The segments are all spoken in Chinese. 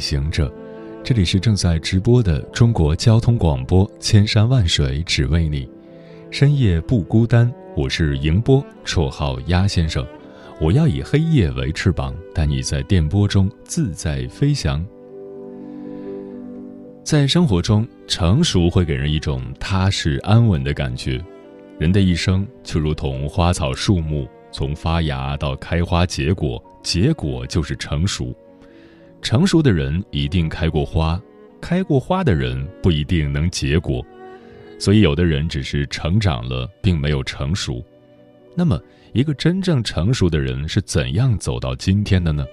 行者，这里是正在直播的中国交通广播，千山万水只为你，深夜不孤单。我是迎波，绰号鸭先生。我要以黑夜为翅膀，带你在电波中自在飞翔。在生活中，成熟会给人一种踏实安稳的感觉。人的一生就如同花草树木，从发芽到开花结果，结果就是成熟。成熟的人一定开过花，开过花的人不一定能结果，所以有的人只是成长了，并没有成熟。那么，一个真正成熟的人是怎样走到今天的呢？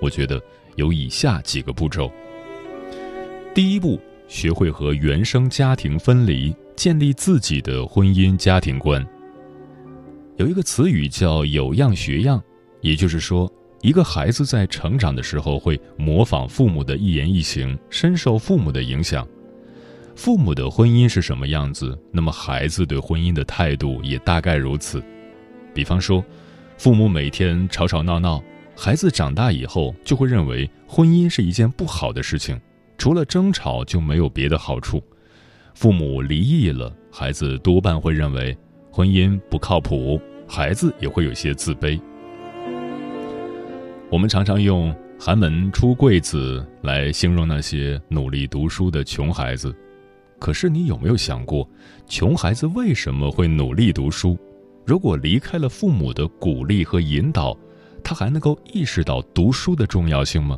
我觉得有以下几个步骤。第一步，学会和原生家庭分离，建立自己的婚姻家庭观。有一个词语叫“有样学样”，也就是说。一个孩子在成长的时候会模仿父母的一言一行，深受父母的影响。父母的婚姻是什么样子，那么孩子对婚姻的态度也大概如此。比方说，父母每天吵吵闹闹，孩子长大以后就会认为婚姻是一件不好的事情，除了争吵就没有别的好处。父母离异了，孩子多半会认为婚姻不靠谱，孩子也会有些自卑。我们常常用“寒门出贵子”来形容那些努力读书的穷孩子，可是你有没有想过，穷孩子为什么会努力读书？如果离开了父母的鼓励和引导，他还能够意识到读书的重要性吗？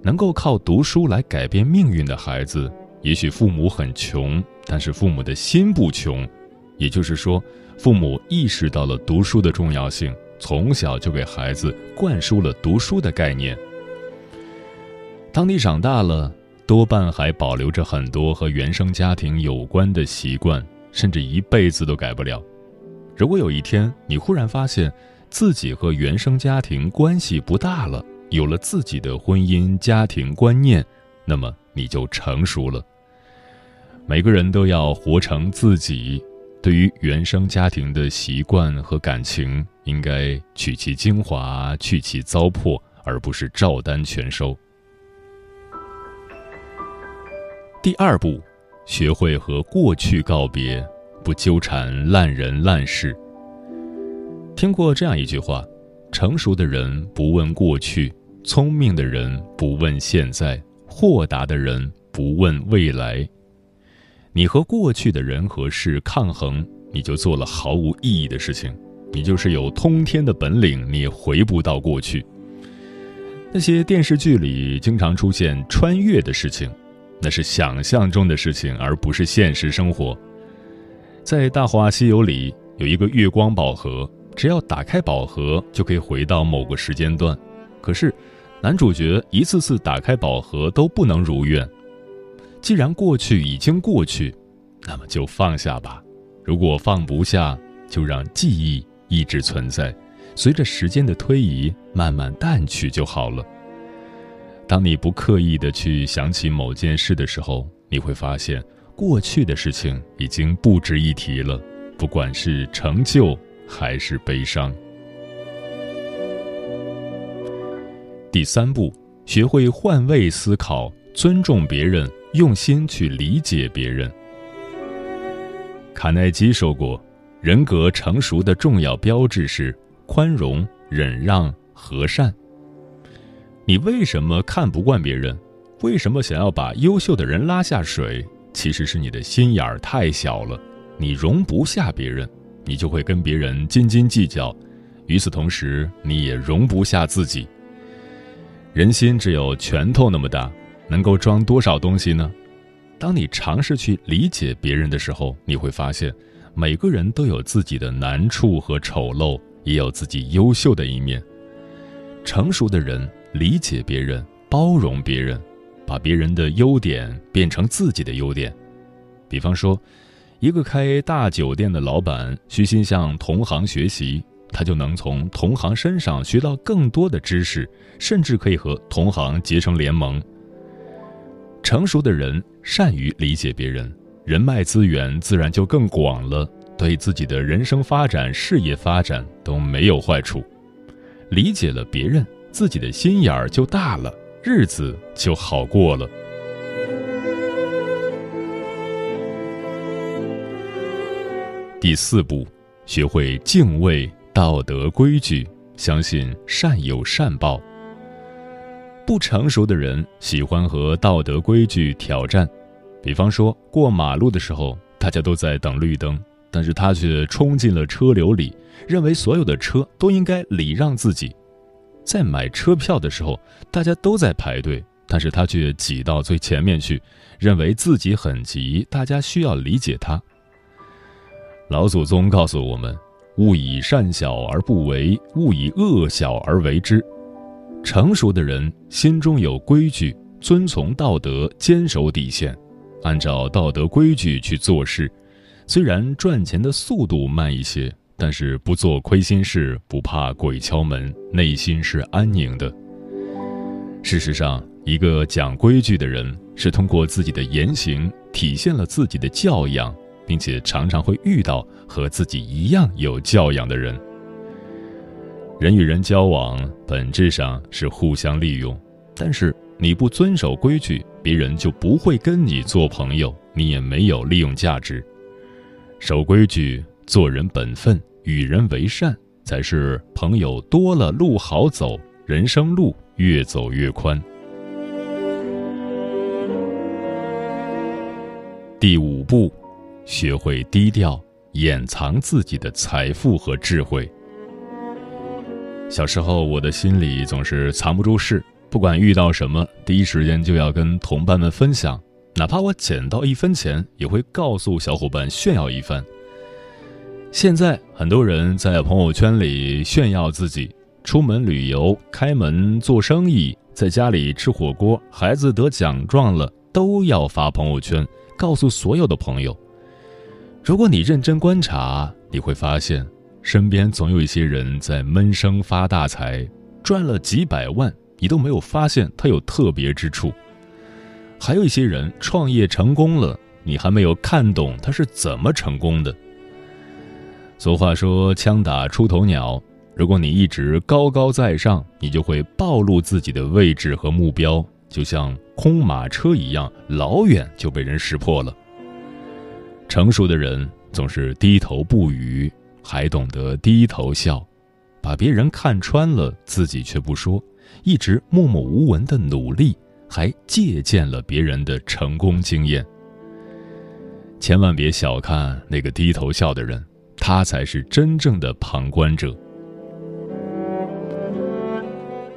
能够靠读书来改变命运的孩子，也许父母很穷，但是父母的心不穷，也就是说，父母意识到了读书的重要性。从小就给孩子灌输了读书的概念。当你长大了，多半还保留着很多和原生家庭有关的习惯，甚至一辈子都改不了。如果有一天你忽然发现自己和原生家庭关系不大了，有了自己的婚姻家庭观念，那么你就成熟了。每个人都要活成自己。对于原生家庭的习惯和感情，应该取其精华，去其糟粕，而不是照单全收。第二步，学会和过去告别，不纠缠烂人烂事。听过这样一句话：成熟的人不问过去，聪明的人不问现在，豁达的人不问未来。你和过去的人和事抗衡，你就做了毫无意义的事情。你就是有通天的本领，你也回不到过去。那些电视剧里经常出现穿越的事情，那是想象中的事情，而不是现实生活。在《大话西游》里有一个月光宝盒，只要打开宝盒就可以回到某个时间段。可是，男主角一次次打开宝盒都不能如愿。既然过去已经过去，那么就放下吧。如果放不下，就让记忆一直存在，随着时间的推移慢慢淡去就好了。当你不刻意的去想起某件事的时候，你会发现过去的事情已经不值一提了，不管是成就还是悲伤。第三步，学会换位思考，尊重别人。用心去理解别人。卡耐基说过：“人格成熟的重要标志是宽容、忍让、和善。你为什么看不惯别人？为什么想要把优秀的人拉下水？其实是你的心眼儿太小了，你容不下别人，你就会跟别人斤斤计较。与此同时，你也容不下自己。人心只有拳头那么大，能够装多少东西呢？当你尝试去理解别人的时候，你会发现，每个人都有自己的难处和丑陋，也有自己优秀的一面。成熟的人理解别人，包容别人，把别人的优点变成自己的优点。比方说，一个开大酒店的老板虚心向同行学习，他就能从同行身上学到更多的知识，甚至可以和同行结成联盟。成熟的人善于理解别人，人脉资源自然就更广了，对自己的人生发展、事业发展都没有坏处。理解了别人，自己的心眼儿就大了，日子就好过了。第四步，学会敬畏道德规矩，相信善有善报。不成熟的人喜欢和道德规矩挑战，比方说过马路的时候，大家都在等绿灯，但是他却冲进了车流里，认为所有的车都应该礼让自己。在买车票的时候，大家都在排队，但是他却挤到最前面去，认为自己很急，大家需要理解他。老祖宗告诉我们：勿以善小而不为，勿以恶小而为之。成熟的人心中有规矩，遵从道德，坚守底线，按照道德规矩去做事。虽然赚钱的速度慢一些，但是不做亏心事，不怕鬼敲门，内心是安宁的。事实上，一个讲规矩的人，是通过自己的言行体现了自己的教养，并且常常会遇到和自己一样有教养的人。人与人交往本质上是互相利用，但是你不遵守规矩，别人就不会跟你做朋友，你也没有利用价值。守规矩，做人本分，与人为善，才是朋友多了路好走，人生路越走越宽。第五步，学会低调，掩藏自己的财富和智慧。小时候，我的心里总是藏不住事，不管遇到什么，第一时间就要跟同伴们分享，哪怕我捡到一分钱，也会告诉小伙伴炫耀一番。现在，很多人在朋友圈里炫耀自己出门旅游、开门做生意，在家里吃火锅，孩子得奖状了，都要发朋友圈，告诉所有的朋友。如果你认真观察，你会发现。身边总有一些人在闷声发大财，赚了几百万，你都没有发现他有特别之处；还有一些人创业成功了，你还没有看懂他是怎么成功的。俗话说“枪打出头鸟”，如果你一直高高在上，你就会暴露自己的位置和目标，就像空马车一样，老远就被人识破了。成熟的人总是低头不语。还懂得低头笑，把别人看穿了，自己却不说，一直默默无闻的努力，还借鉴了别人的成功经验。千万别小看那个低头笑的人，他才是真正的旁观者。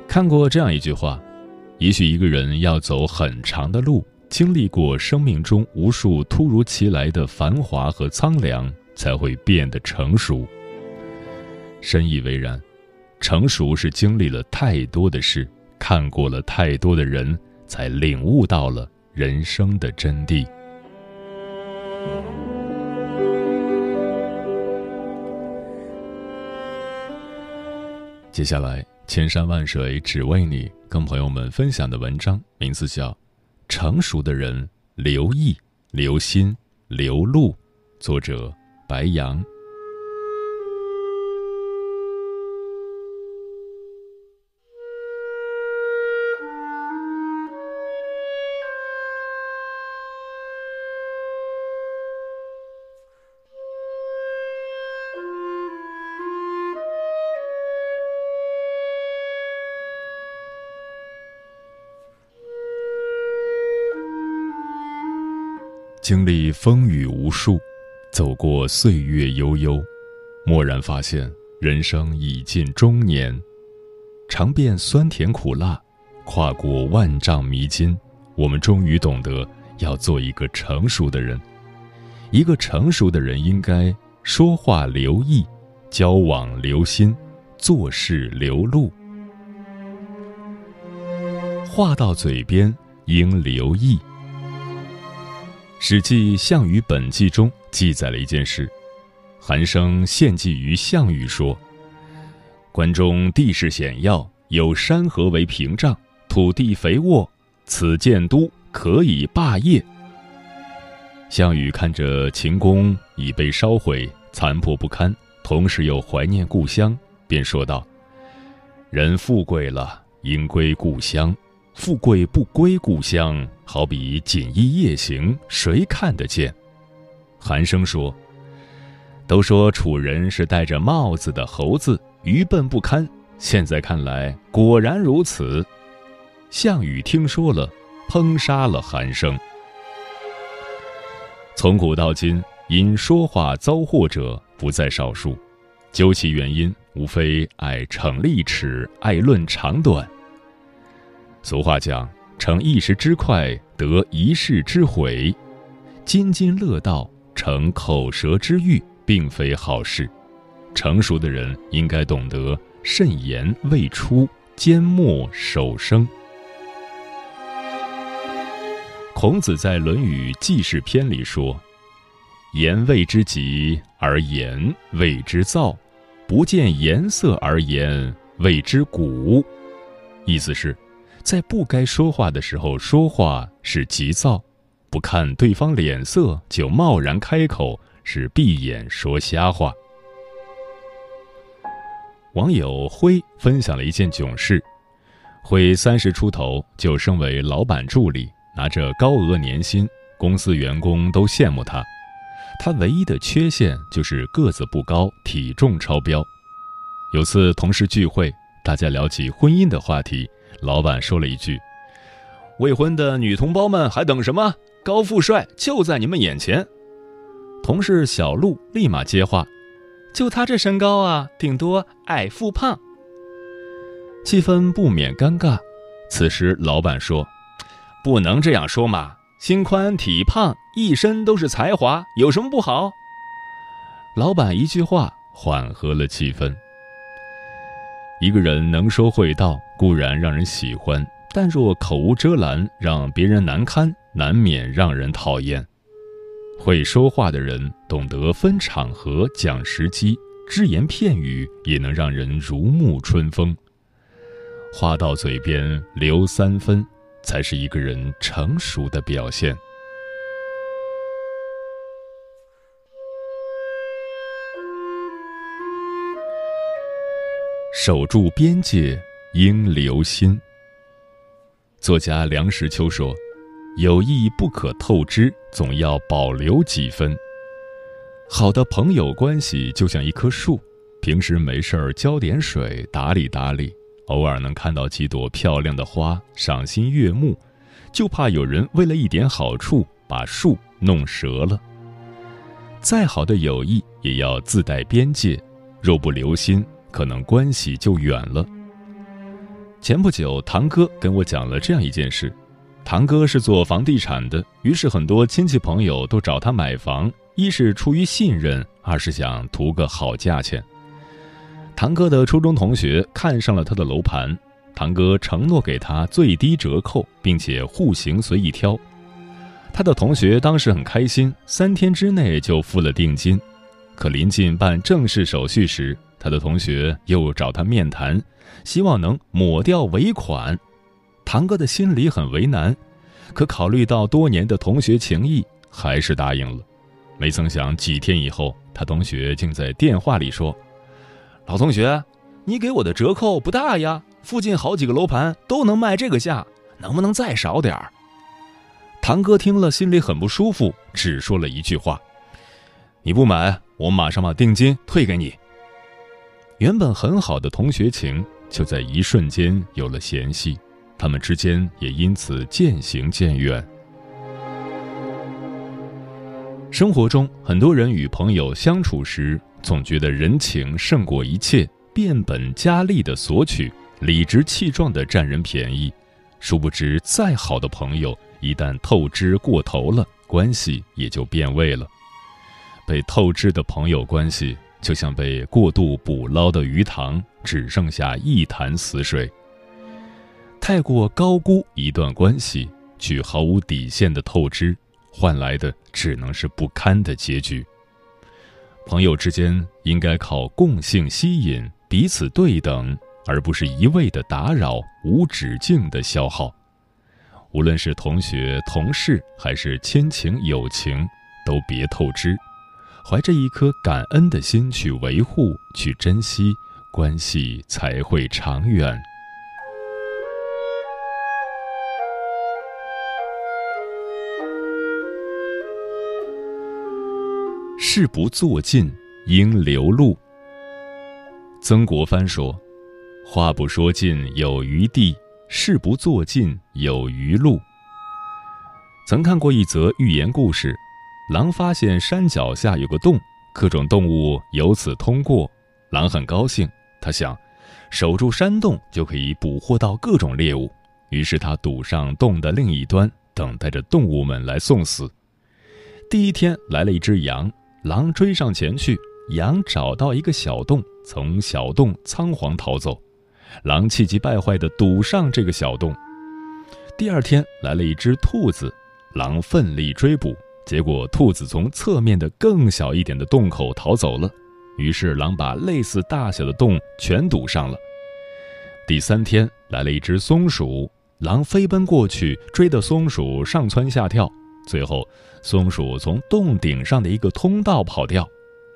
看过这样一句话：，也许一个人要走很长的路，经历过生命中无数突如其来的繁华和苍凉。才会变得成熟。深以为然，成熟是经历了太多的事，看过了太多的人，才领悟到了人生的真谛。接下来，千山万水只为你，跟朋友们分享的文章名字叫《成熟的人留意、留心、留路》，作者。白羊。经历风雨无数走过岁月悠悠，蓦然发现人生已近中年，尝遍酸甜苦辣，跨过万丈迷津，我们终于懂得要做一个成熟的人。一个成熟的人应该说话留意，交往留心，做事留路。话到嘴边应留意。《史记·项羽本纪》中记载了一件事：韩生献计于项羽说：“关中地势险要，有山河为屏障，土地肥沃，此建都可以霸业。”项羽看着秦宫已被烧毁，残破不堪，同时又怀念故乡，便说道：“人富贵了，应归故乡；富贵不归故乡，好比锦衣夜行，谁看得见？”韩生说：“都说楚人是戴着帽子的猴子，愚笨不堪。现在看来，果然如此。”项羽听说了，烹杀了韩生。从古到今，因说话遭祸者不在少数，究其原因，无非爱逞利齿，爱论长短。俗话讲：“逞一时之快，得一世之悔；津津乐道，逞口舌之欲，并非好事。”成熟的人应该懂得慎言未出，缄默守声。孔子在《论语记事篇》里说：“言谓之急而言谓之躁，不见颜色而言谓之古。”意思是，在不该说话的时候说话是急躁，不看对方脸色就贸然开口是闭眼说瞎话。网友辉分享了一件囧事：辉三十出头就升为老板助理。拿着高额年薪，公司员工都羡慕他。他唯一的缺陷就是个子不高，体重超标。有次同事聚会，大家聊起婚姻的话题，老板说了一句：“未婚的女同胞们还等什么？高富帅就在你们眼前。”同事小陆立马接话：“就他这身高啊，顶多矮富胖。”气氛不免尴尬。此时老板说。不能这样说嘛！心宽体胖，一身都是才华，有什么不好？老板一句话缓和了气氛。一个人能说会道固然让人喜欢，但若口无遮拦，让别人难堪，难免让人讨厌。会说话的人懂得分场合、讲时机，只言片语也能让人如沐春风。话到嘴边留三分。才是一个人成熟的表现。守住边界，应留心。作家梁实秋说：“友谊不可透支，总要保留几分。好的朋友关系就像一棵树，平时没事儿浇点水，打理打理。”偶尔能看到几朵漂亮的花，赏心悦目，就怕有人为了一点好处把树弄折了。再好的友谊也要自带边界，若不留心，可能关系就远了。前不久，堂哥跟我讲了这样一件事：堂哥是做房地产的，于是很多亲戚朋友都找他买房，一是出于信任，二是想图个好价钱。堂哥的初中同学看上了他的楼盘，堂哥承诺给他最低折扣，并且户型随意挑。他的同学当时很开心，三天之内就付了定金。可临近办正式手续时，他的同学又找他面谈，希望能抹掉尾款。堂哥的心里很为难，可考虑到多年的同学情谊，还是答应了。没曾想几天以后，他同学竟在电话里说。老同学，你给我的折扣不大呀，附近好几个楼盘都能卖这个价，能不能再少点儿？堂哥听了心里很不舒服，只说了一句话：“你不买，我马上把定金退给你。”原本很好的同学情，就在一瞬间有了嫌隙，他们之间也因此渐行渐远。生活中，很多人与朋友相处时，总觉得人情胜过一切，变本加厉的索取，理直气壮的占人便宜。殊不知，再好的朋友，一旦透支过头了，关系也就变味了。被透支的朋友关系，就像被过度捕捞的鱼塘，只剩下一潭死水。太过高估一段关系，去毫无底线的透支，换来的只能是不堪的结局。朋友之间应该靠共性吸引，彼此对等。而不是一味的打扰、无止境的消耗。无论是同学、同事，还是亲情、友情，都别透支，怀着一颗感恩的心去维护、去珍惜，关系才会长远。事不做尽，应留路。曾国藩说。话不说尽有余地，事不做尽有余路。曾看过一则寓言故事，狼发现山脚下有个洞，各种动物由此通过。狼很高兴，他想，守住山洞就可以捕获到各种猎物。于是他堵上洞的另一端，等待着动物们来送死。第一天来了一只羊，狼追上前去，羊找到一个小洞，从小洞仓皇逃走。狼气急败坏地堵上这个小洞。第二天来了一只兔子，狼奋力追捕，结果兔子从侧面的更小一点的洞口逃走了。于是狼把类似大小的洞全堵上了。第三天来了一只松鼠，狼飞奔过去，追得松鼠上蹿下跳，最后松鼠从洞顶上的一个通道跑掉。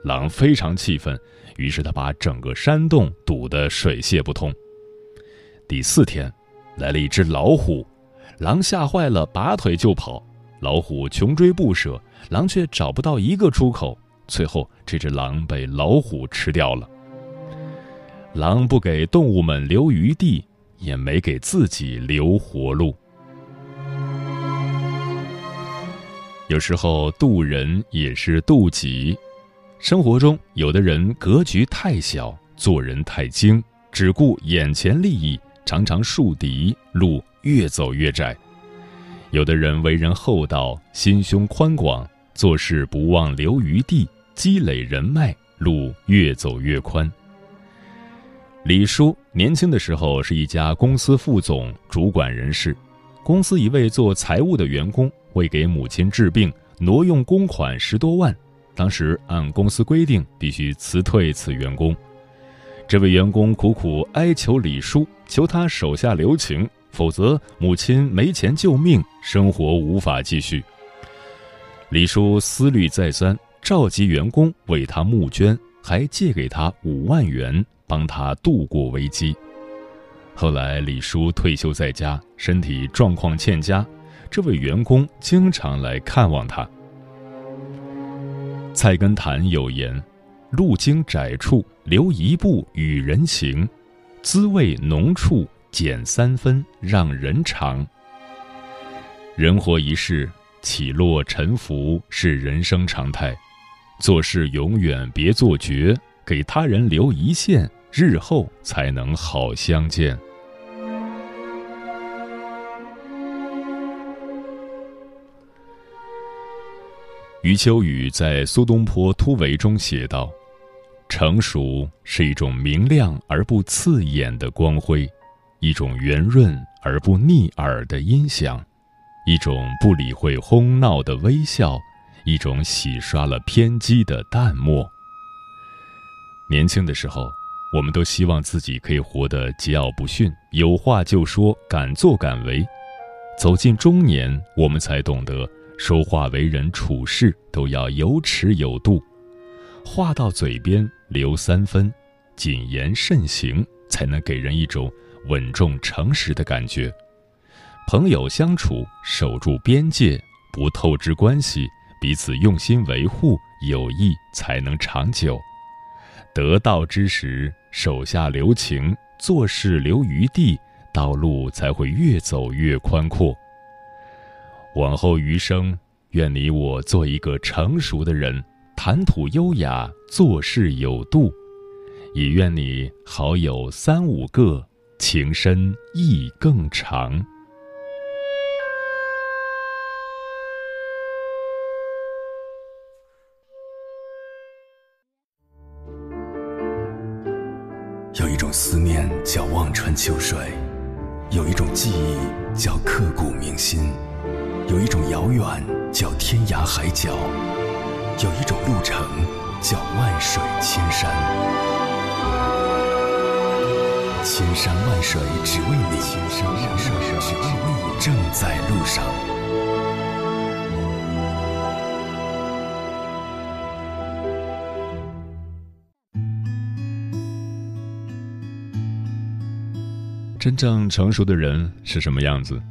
狼非常气愤，于是他把整个山洞堵得水泄不通。第四天，来了一只老虎，狼吓坏了，拔腿就跑。老虎穷追不舍，狼却找不到一个出口。最后，这只狼被老虎吃掉了。狼不给动物们留余地，也没给自己留活路。有时候渡人也是渡己。生活中，有的人格局太小，做人太精，只顾眼前利益。常常树敌，路越走越窄；有的人为人厚道，心胸宽广，做事不忘留余地，积累人脉，路越走越宽。李叔年轻的时候是一家公司副总，主管人事。公司一位做财务的员工为给母亲治病，挪用公款十多万，当时按公司规定必须辞退此员工。这位员工苦苦哀求李叔，求他手下留情，否则母亲没钱救命，生活无法继续。李叔思虑再三，召集员工为他募捐，还借给他五万元，帮他度过危机。后来李叔退休在家，身体状况欠佳，这位员工经常来看望他。菜根谭有言。路经窄处留一步与人行，滋味浓处减三分让人尝。人活一世，起落沉浮是人生常态，做事永远别做绝，给他人留一线，日后才能好相见。余秋雨在《苏东坡突围》中写道。成熟是一种明亮而不刺眼的光辉，一种圆润而不腻耳的音响，一种不理会哄闹的微笑，一种洗刷了偏激的淡漠。年轻的时候，我们都希望自己可以活得桀骜不驯，有话就说，敢作敢为。走进中年，我们才懂得，说话、为人处事都要有尺有度。话到嘴边留三分，谨言慎行，才能给人一种稳重诚实的感觉。朋友相处，守住边界，不透支关系，彼此用心维护，友谊才能长久。得道之时，手下留情，做事留余地，道路才会越走越宽阔。往后余生，愿你我做一个成熟的人，谈吐优雅，做事有度。也愿你好友三五个，情深意更长。有一种思念叫望穿秋水，有一种记忆叫刻骨铭心，有一种遥远叫天涯海角，有一种路程叫万水千山。千山万水只为你，千山万水只为你，正在路上。真正成熟的人是什么样子？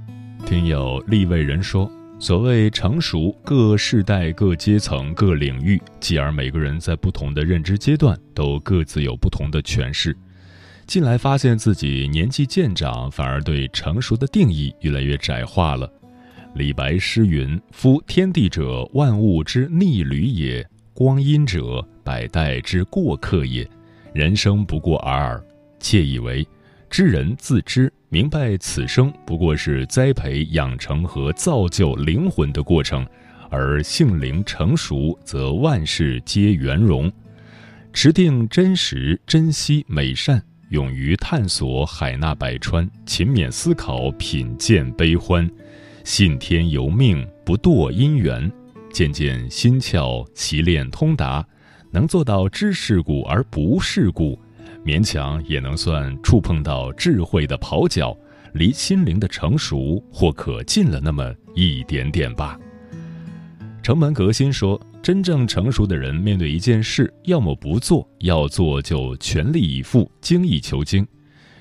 听友立位人说，所谓成熟，各世代、各阶层、各领域，继而每个人在不同的认知阶段，都各自有不同的诠释。近来发现自己年纪渐长，反而对成熟的定义越来越窄化了。李白诗云：“夫天地者，万物之逆旅也；光阴者，百代之过客也。人生不过尔尔。”窃以为，知人自知，明白此生不过是栽培、养成和造就灵魂的过程，而性灵成熟，则万事皆圆融。持定真实，珍惜美善。勇于探索海纳百川，勤勉思考品鉴悲欢，信天由命不堕因缘，渐渐心窍习练通达，能做到知世故而不世故，勉强也能算触碰到智慧的跑脚，离心灵的成熟或可近了那么一点点吧。城门革新说。真正成熟的人，面对一件事，要么不做，要做就全力以赴、精益求精；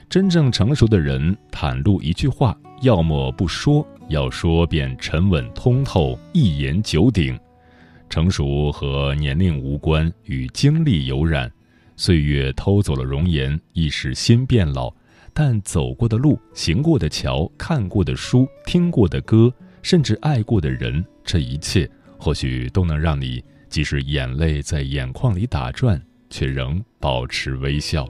真正成熟的人，袒露一句话，要么不说，要说便沉稳通透、一言九鼎。成熟和年龄无关，与经历有染。岁月偷走了容颜，亦使心变老。但走过的路、行过的桥、看过的书、听过的歌，甚至爱过的人，这一切。或许都能让你，即使眼泪在眼眶里打转，却仍保持微笑。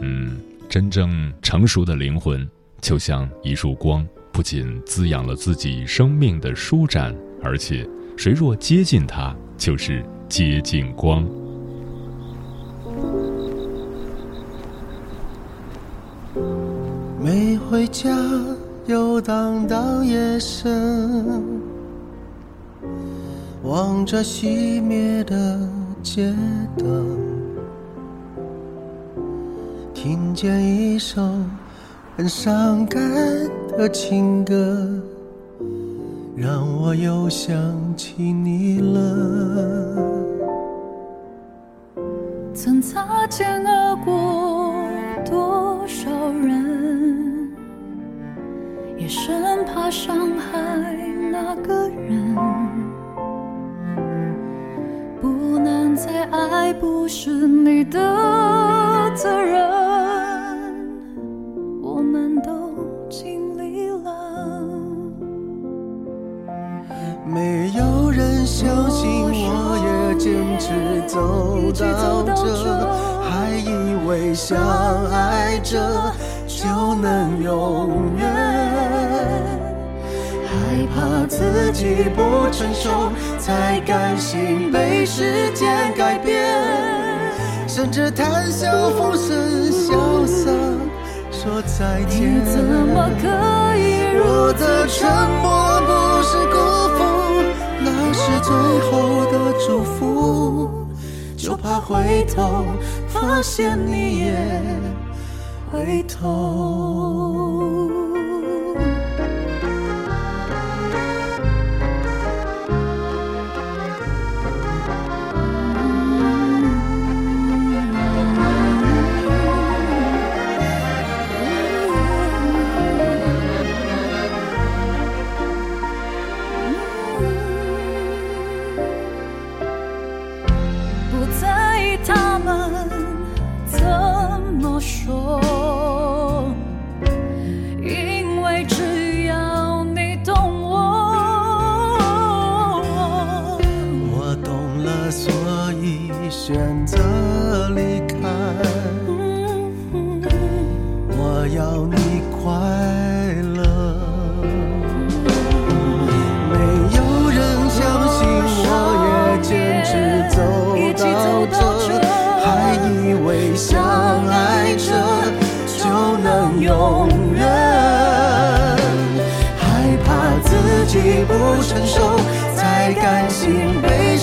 嗯，真正成熟的灵魂，就像一束光，不仅滋养了自己生命的舒展，而且谁若接近它，就是接近光。没回家，游荡到夜深。望着熄灭的街灯，听见一首很伤感的情歌，让我又想起你了。曾擦肩而过多少人，也生怕伤害那个人。再爱不是你的责任，我们都尽力了。没有人相信，我也坚持走到这，还以为相爱着就能永远。怕自己不成熟，才甘心被时间改变，甚至谈笑风生，潇洒说再见。你怎么可以我的沉默不是辜负，那是最后的祝福。就怕回头发现你也回头。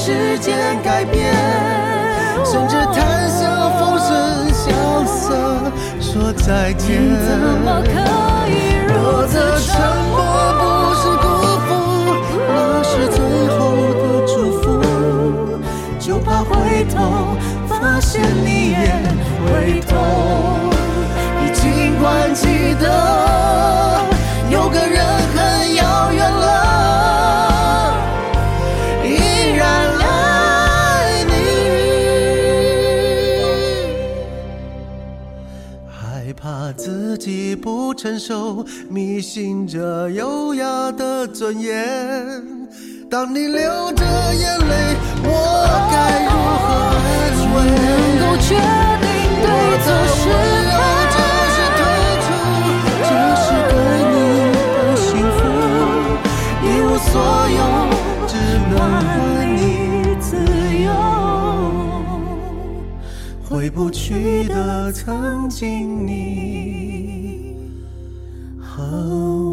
时间改变，甚至谈笑风生，萧瑟说再见。你怎么可以如我此的沉默不是辜负，那是最后的祝福，就怕回头发现你也回头。己不成熟，迷信着优雅的尊严。当你流着眼泪，我该如何安慰？能够确定对错是非？就是退出，这是给你的幸福，一无所有，只能还你自由。回不去的曾经你和我。